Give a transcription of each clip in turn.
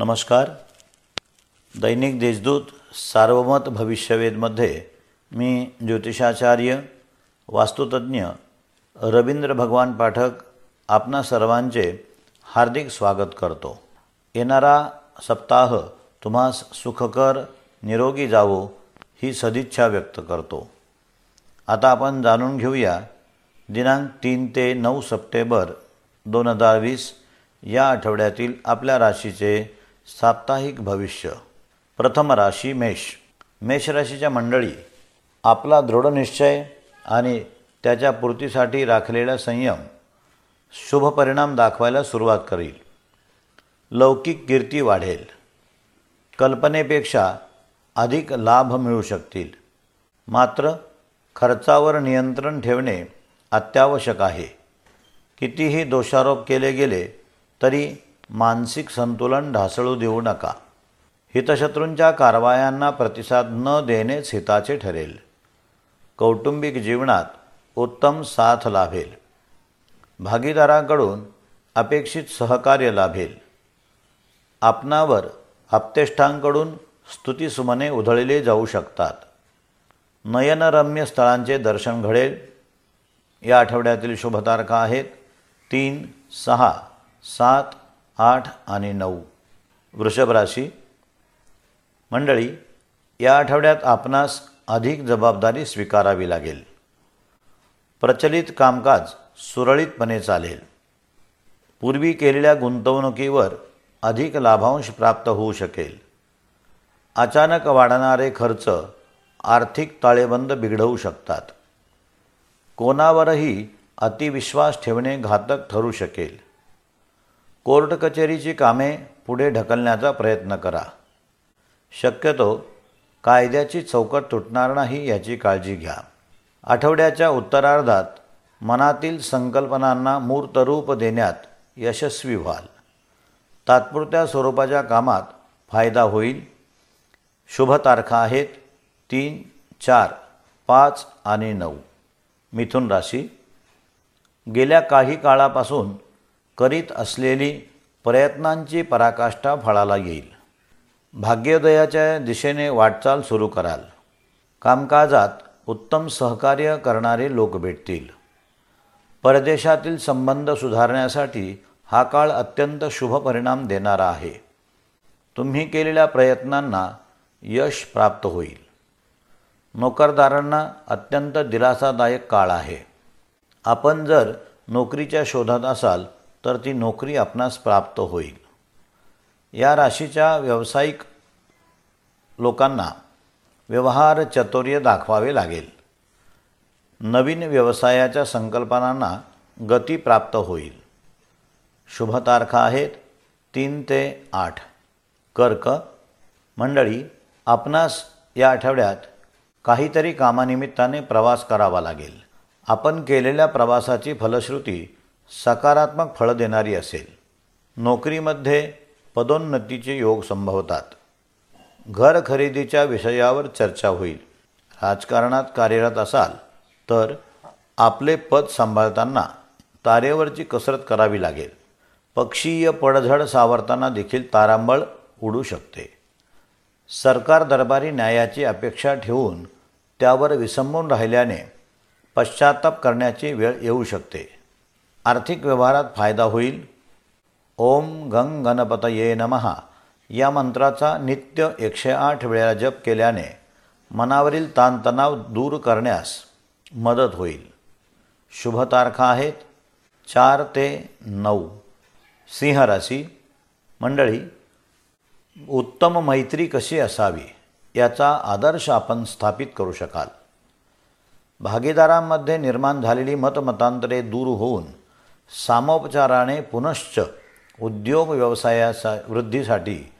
नमस्कार. दैनिक देशदूत सार्वमत भविष्यवेदमध्ये मी ज्योतिषाचार्य वास्तुतज्ञ रवींद्र भगवान पाठक आपणा सर्वांचे हार्दिक स्वागत करतो. येणारा सप्ताह तुम्हास सुखकर निरोगी जावो ही सदिच्छा व्यक्त करतो. आता आपण जाणून घेऊया दिनांक तीन ते नऊ सप्टेंबर दोन हजार वीस या आठवड्यातील आपल्या राशीचे साप्ताहिक भविष्य प्रथम राशी मेष. मेष राशीच्या मंडळी आपला दृढनिश्चय आणि त्याच्या पूर्तीसाठी राखलेला संयम शुभ परिणाम दाखवायला सुरुवात करील. लौकिक कीर्ती वाढेल. कल्पनेपेक्षा अधिक लाभ मिळू शकतील. मात्र खर्चावर नियंत्रण ठेवणे अत्यावश्यक आहे. कितीही दोषारोप केले गेले तरी मानसिक संतुलन ढासळू देऊ नका. हितशत्रूंच्या कारवायांना प्रतिसाद न देणेच हिताचे ठरेल. कौटुंबिक जीवनात उत्तम साथ लाभेल. भागीदारांकडून अपेक्षित सहकार्य लाभेल. आपणावर हप्तेष्ठांकडून स्तुतीसुमने उधळले जाऊ शकतात. नयनरम्य स्थळांचे दर्शन घडेल. या आठवड्यातील शुभतारखा आहेत. तीन सहा सात आठ आणि नऊ. वृषभ राशी. मंडळी या आठवड्यात आपणास अधिक जबाबदारी स्वीकारावी लागेल. प्रचलित कामकाज सुरळीतपणे चालेल. पूर्वी केलेल्या गुंतवणुकीवर अधिक लाभांश प्राप्त होऊ शकेल. अचानक वाढणारे खर्च आर्थिक ताळेबंद बिघडवू शकतात. कोणावरही अतिविश्वास ठेवणे घातक ठरू शकेल. कोर्ट कचेरीची कामे पुढे ढकलण्याचा प्रयत्न करा. शक्यतो कायद्याची चौकट तुटणार नाही याची काळजी घ्या. आठवड्याच्या उत्तरार्धात मनातील संकल्पनांना मूर्तरूप देण्यात यशस्वी व्हाल. तात्पुरत्या स्वरूपाच्या कामात फायदा होईल. शुभ तारखा आहेत तीन चार पाच आणि नऊ. मिथुन राशी. गेल्या काही काळापासून करीत असलेली प्रयत्नांची पराकाष्ठा फळाला येईल. भाग्योदयाच्या दिशेने वाटचाल सुरू कराल. कामकाजात उत्तम सहकार्य करणारे लोक भेटतील. परदेशातील संबंध सुधारण्यासाठी हा काळ अत्यंत शुभ परिणाम देणारा आहे. तुम्ही केलेल्या प्रयत्नांना यश प्राप्त होईल. नोकरदारांना अत्यंत दिलासादायक काळ आहे. आपण जर नोकरीच्या शोधात असाल तर ती नोकरी आपणास प्राप्त होईल. या राशीच्या व्यावसायिक लोकांना व्यवहार चतुर्य दाखवावे लागेल. नवीन व्यवसायाच्या संकल्पनांना गती प्राप्त होईल. शुभ तारखा आहेत तीन ते आठ. कर्क मंडळी आपणास या आठवड्यात काहीतरी कामानिमित्ताने प्रवास करावा लागेल. आपण केलेल्या प्रवासाची फलश्रुती सकारात्मक फळं देणारी असेल. नोकरीमध्ये पदोन्नतीचे योग संभवतात. घर खरेदीच्या विषयावर चर्चा होईल. राजकारणात कार्यरत असाल तर आपले पद सांभाळताना तारेवरची कसरत करावी लागेल. पक्षीय पडझड सावरताना देखील तारांबळ उडू शकते. सरकार दरबारी न्यायाची अपेक्षा ठेवून त्यावर विसंबून राहिल्याने पश्चाताप करण्याची वेळ येऊ शकते. आर्थिक व्यवहारात फायदा होईल. ओम गंग गणपतये नमहा या मंत्राचा नित्य एकशे आठ वेळा जप केल्याने मनावरील ताणतणाव दूर करण्यास मदत होईल. शुभ तारखा आहेत चार ते नऊ. सिंह राशी. मंडळी उत्तम मैत्री कशी असावी याचा आदर्श आपण स्थापित करू शकाल. भागीदारांमध्ये निर्माण झालेली मतमतांतरे दूर होऊन सामोपचाराने पुनश्च उद्योग व्यवसायाचा वृद्धीसाठी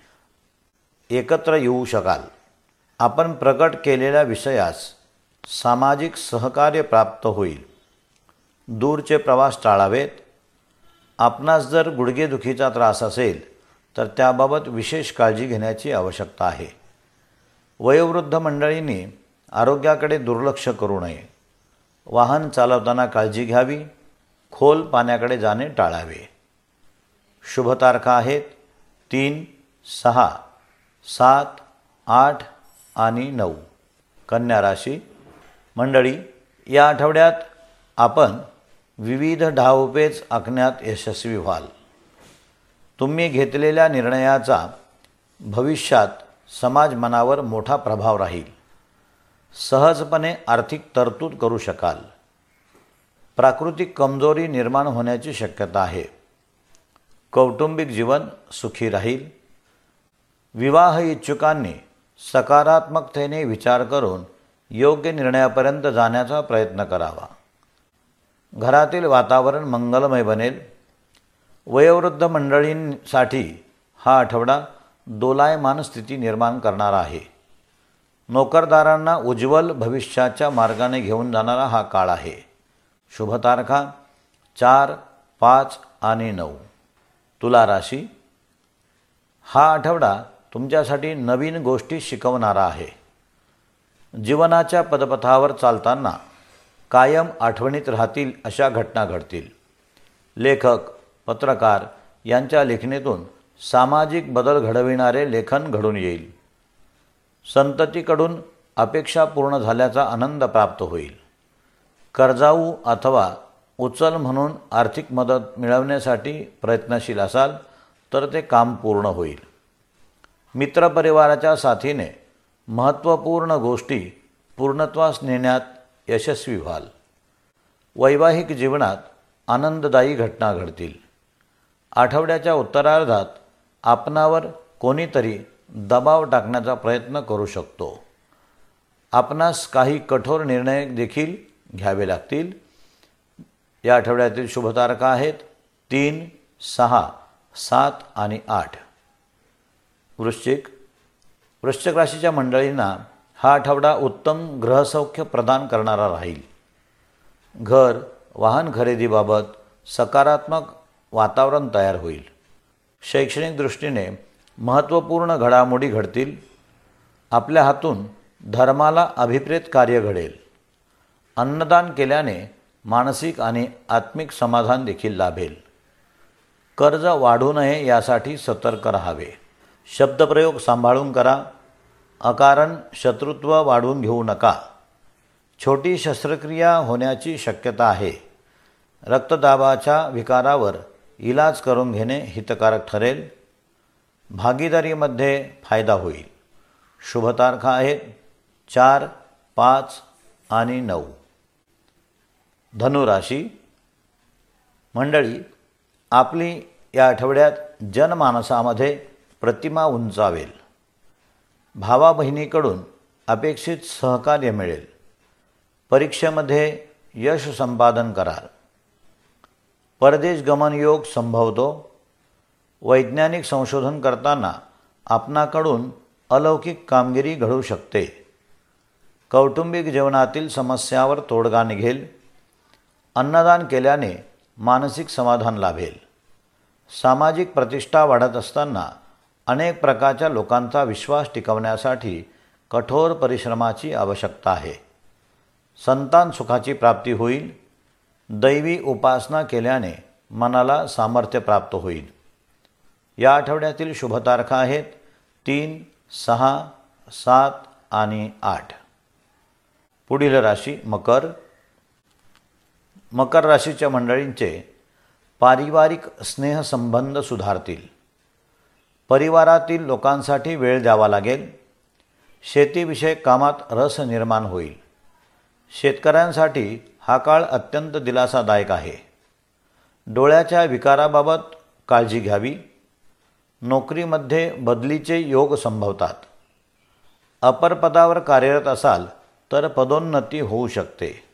एकत्र येऊ शकाल. आपण प्रकट केलेल्या विषयास सामाजिक सहकार्य प्राप्त होईल. दूरचे प्रवास टाळावेत. आपणास जर गुडघेदुखीचा त्रास असेल तर त्याबाबत विशेष काळजी घेण्याची आवश्यकता आहे. वयोवृद्ध मंडळींनी आरोग्याकडे दुर्लक्ष करू नये. वाहन चालवताना काळजी घ्यावी. खोल पाण्याकडे जाणे टाळावे. शुभ तारखा आहेत तीन सहा सात आठ आणि नऊ. कन्या राशी. मंडळी या आठवड्यात आपण विविध डावपेच आखण्यात यशस्वी व्हाल. तुम्ही घेतलेल्या निर्णयाचा भविष्यात समाज मनावर मोठा प्रभाव राहील. सहजपणे आर्थिक तरतूद करू शकाल. प्राकृतिक कमजोरी निर्माण होण्याची शक्यता आहे. कौटुंबिक जीवन सुखी राहील. विवाह इच्छुकांनी सकारात्मकतेने विचार करून योग्य निर्णयापर्यंत जाण्याचा प्रयत्न करावा. घरातील वातावरण मंगलमय बनेल. वयोवृद्ध मंडळींसाठी हा आठवडा दोलायमान स्थिती निर्माण करणारा आहे. नोकरदारांना उज्ज्वल भविष्याच्या मार्गाने घेऊन जाणारा हा काळ आहे. शुभ तारखा चार पाच आणि नऊ. तुला राशी? हा आठवडा तुमच्यासाठी नवीन गोष्टी शिकवणारा आहे. जीवनाच्या पदपथावर चालताना कायम आठवणीत राहतील अशा घटना घडतील. लेखक पत्रकार यांच्या लेखणीतून सामाजिक बदल घडविणारे लेखन घडून येईल. संततीकडून अपेक्षा पूर्ण झाल्याचा आनंद प्राप्त होईल. कर्जाऊ अथवा उचल म्हणून आर्थिक मदत मिळवण्यासाठी प्रयत्नशील असाल तर ते काम पूर्ण होईल. मित्रपरिवाराच्या साथीने महत्त्वपूर्ण गोष्टी पूर्णत्वास नेण्यात यशस्वी व्हाल. वैवाहिक जीवनात आनंददायी घटना घडतील. आठवड्याच्या उत्तरार्धात आपणावर कोणीतरी दबाव टाकण्याचा प्रयत्न करू शकतो. आपणास काही कठोर निर्णय देखील घ्यावे लागतील. या आठवड्यातील शुभतारका आहेत. तीन सहा सात आणि आठ. वृश्चिक. वृश्चिक राशीच्या मंडळींना हा आठवडा उत्तम ग्रहसौख्य प्रदान करणारा राहील. घर वाहन खरेदीबाबत सकारात्मक वातावरण तयार होईल. शैक्षणिक दृष्टीने महत्त्वपूर्ण घडामोडी घडतील. आपल्या हातून धर्माला अभिप्रेत कार्य घडेल. अन्नदान केल्याने मानसिक आणि आत्मिक समाधान देखील लाभेल. कर्ज वाढू नये यासाठी सतर्क राहावे. शब्दप्रयोग सांभाळून करा. अकारण शत्रुत्व वाढवून घेऊ नका. छोटी शस्त्रक्रिया होण्याची शक्यता आहे. रक्तदाबाच्या विकारावर इलाज करून घेणे हितकारक ठरेल. भागीदारीमध्ये फायदा होईल. शुभतारखा आहेत चार पाच आणि नऊ. धनुराशी मंडळी आपली या आठवड्यात जनमानसामध्ये प्रतिमा उंचावेल. भावा बहिणीकडून अपेक्षित सहकार्य मिळेल. परीक्षेमध्ये यश संपादन कराल. परदेश गमन योग संभवतो. वैज्ञानिक संशोधन करताना आपणाकडून अलौकिक कामगिरी घडू शकते. कौटुंबिक जीवनातील समस्यावर तोडगा निघेल. अन्नदान केल्याने मानसिक समाधान लाभेल. सामाजिक प्रतिष्ठा वाढत असताना अनेक प्रकारच्या लोकांचा विश्वास टिकवण्यासाठी कठोर परिश्रमाची आवश्यकता आहे. संतान सुखाची प्राप्ती होईल. दैवी उपासना केल्याने मनाला सामर्थ्य प्राप्त होईल. या आठवड्यातील शुभतारखा आहेत तीन सहा सात आणि आठ. पुढील राशी मकर मकर राशीच्या मंडळींचे पारिवारिक स्नेहसंबंध सुधारतील. परिवारातील लोकांसाठी वेळ द्यावा लागेल. शेतीविषयक कामात रस निर्माण होईल. शेतकऱ्यांसाठी हा काळ अत्यंत दिलासादायक आहे. डोळ्याच्या विकाराबाबत काळजी घ्यावी. नोकरीमध्ये बदलीचे योग संभवतात. अपर पदावर कार्यरत असाल तर पदोन्नती होऊ शकते.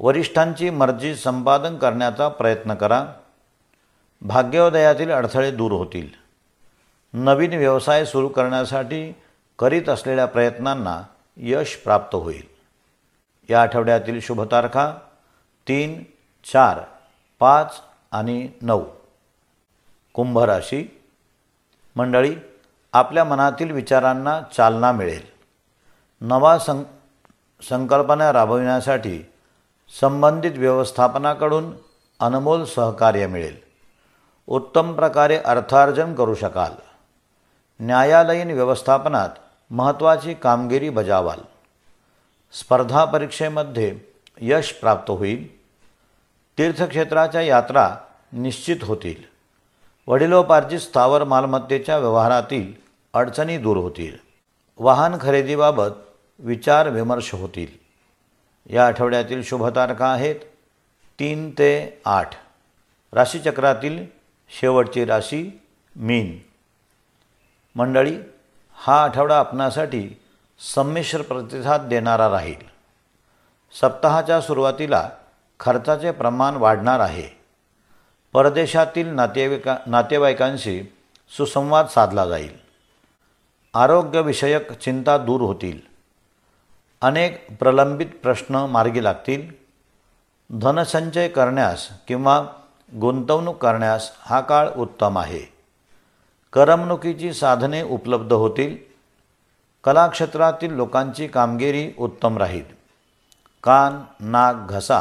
वरिष्ठांची मर्जी संपादन करण्याचा प्रयत्न करा. भाग्योदयातील अडथळे दूर होतील. नवीन व्यवसाय सुरू करण्यासाठी करीत असलेल्या प्रयत्नांना यश प्राप्त होईल. या आठवड्यातील शुभतारखा तीन चार पाच आणि नऊ. कुंभ राशी. मंडळी आपल्या मनातील विचारांना चालना मिळेल. नवा सं संकल्पना राबविण्यासाठी संबंधित व्यवस्थापनाकडून अनमोल सहकार्य मिळेल. उत्तम प्रकारे अर्थार्जन करू शकाल. न्यायालयीन व्यवस्थापनात महत्त्वाची कामगिरी बजावाल. स्पर्धा परीक्षेमध्ये यश प्राप्त होईल. तीर्थक्षेत्राच्या यात्रा निश्चित होतील. वडिलोपार्जित स्थावर मालमत्तेच्या व्यवहारातील अडचणी दूर होतील. वाहन खरेदीबाबत विचार विमर्श होतील. या आठवड्यातील शुभतारका आहेत तीन ते आठ. राशीचक्रातील शेवटची राशी मीन. मंडळी हा आठवडा आपणासाठी संमिश्र प्रतिसाद देणारा राहील. सप्ताहाच्या सुरुवातीला खर्चाचे प्रमाण वाढणार आहे. परदेशातील नातेवाईका नातेवाईकांशी सुसंवाद साधला जाईल. आरोग्यविषयक चिंता दूर होतील. अनेक प्रलंबित प्रश्न मार्गी लागतील. धनसंचय करण्यास किंवा गुंतवणूक करण्यास हा काळ उत्तम आहे. करमणुकीची साधने उपलब्ध होतील. कलाक्षेत्रातील लोकांची कामगिरी उत्तम राहील. कान नाक घसा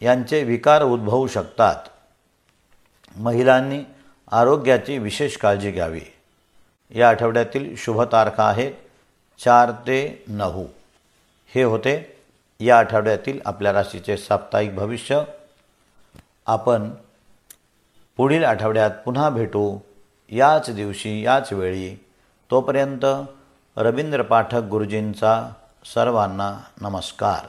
यांचे विकार उद्भवू शकतात. महिलांनी आरोग्याची विशेष काळजी घ्यावी. या आठवड्यातील शुभ तारखा आहेत चार ते नऊ. हे होते या आठवड्यातील आपल्या राशीचे साप्ताहिक भविष्य. आपण पुढील आठवड्यात पुन्हा भेटू. याच दिवशी याच वेळी. तोपर्यंत रवींद्र पाठक गुरुजींचा सर्वांना नमस्कार.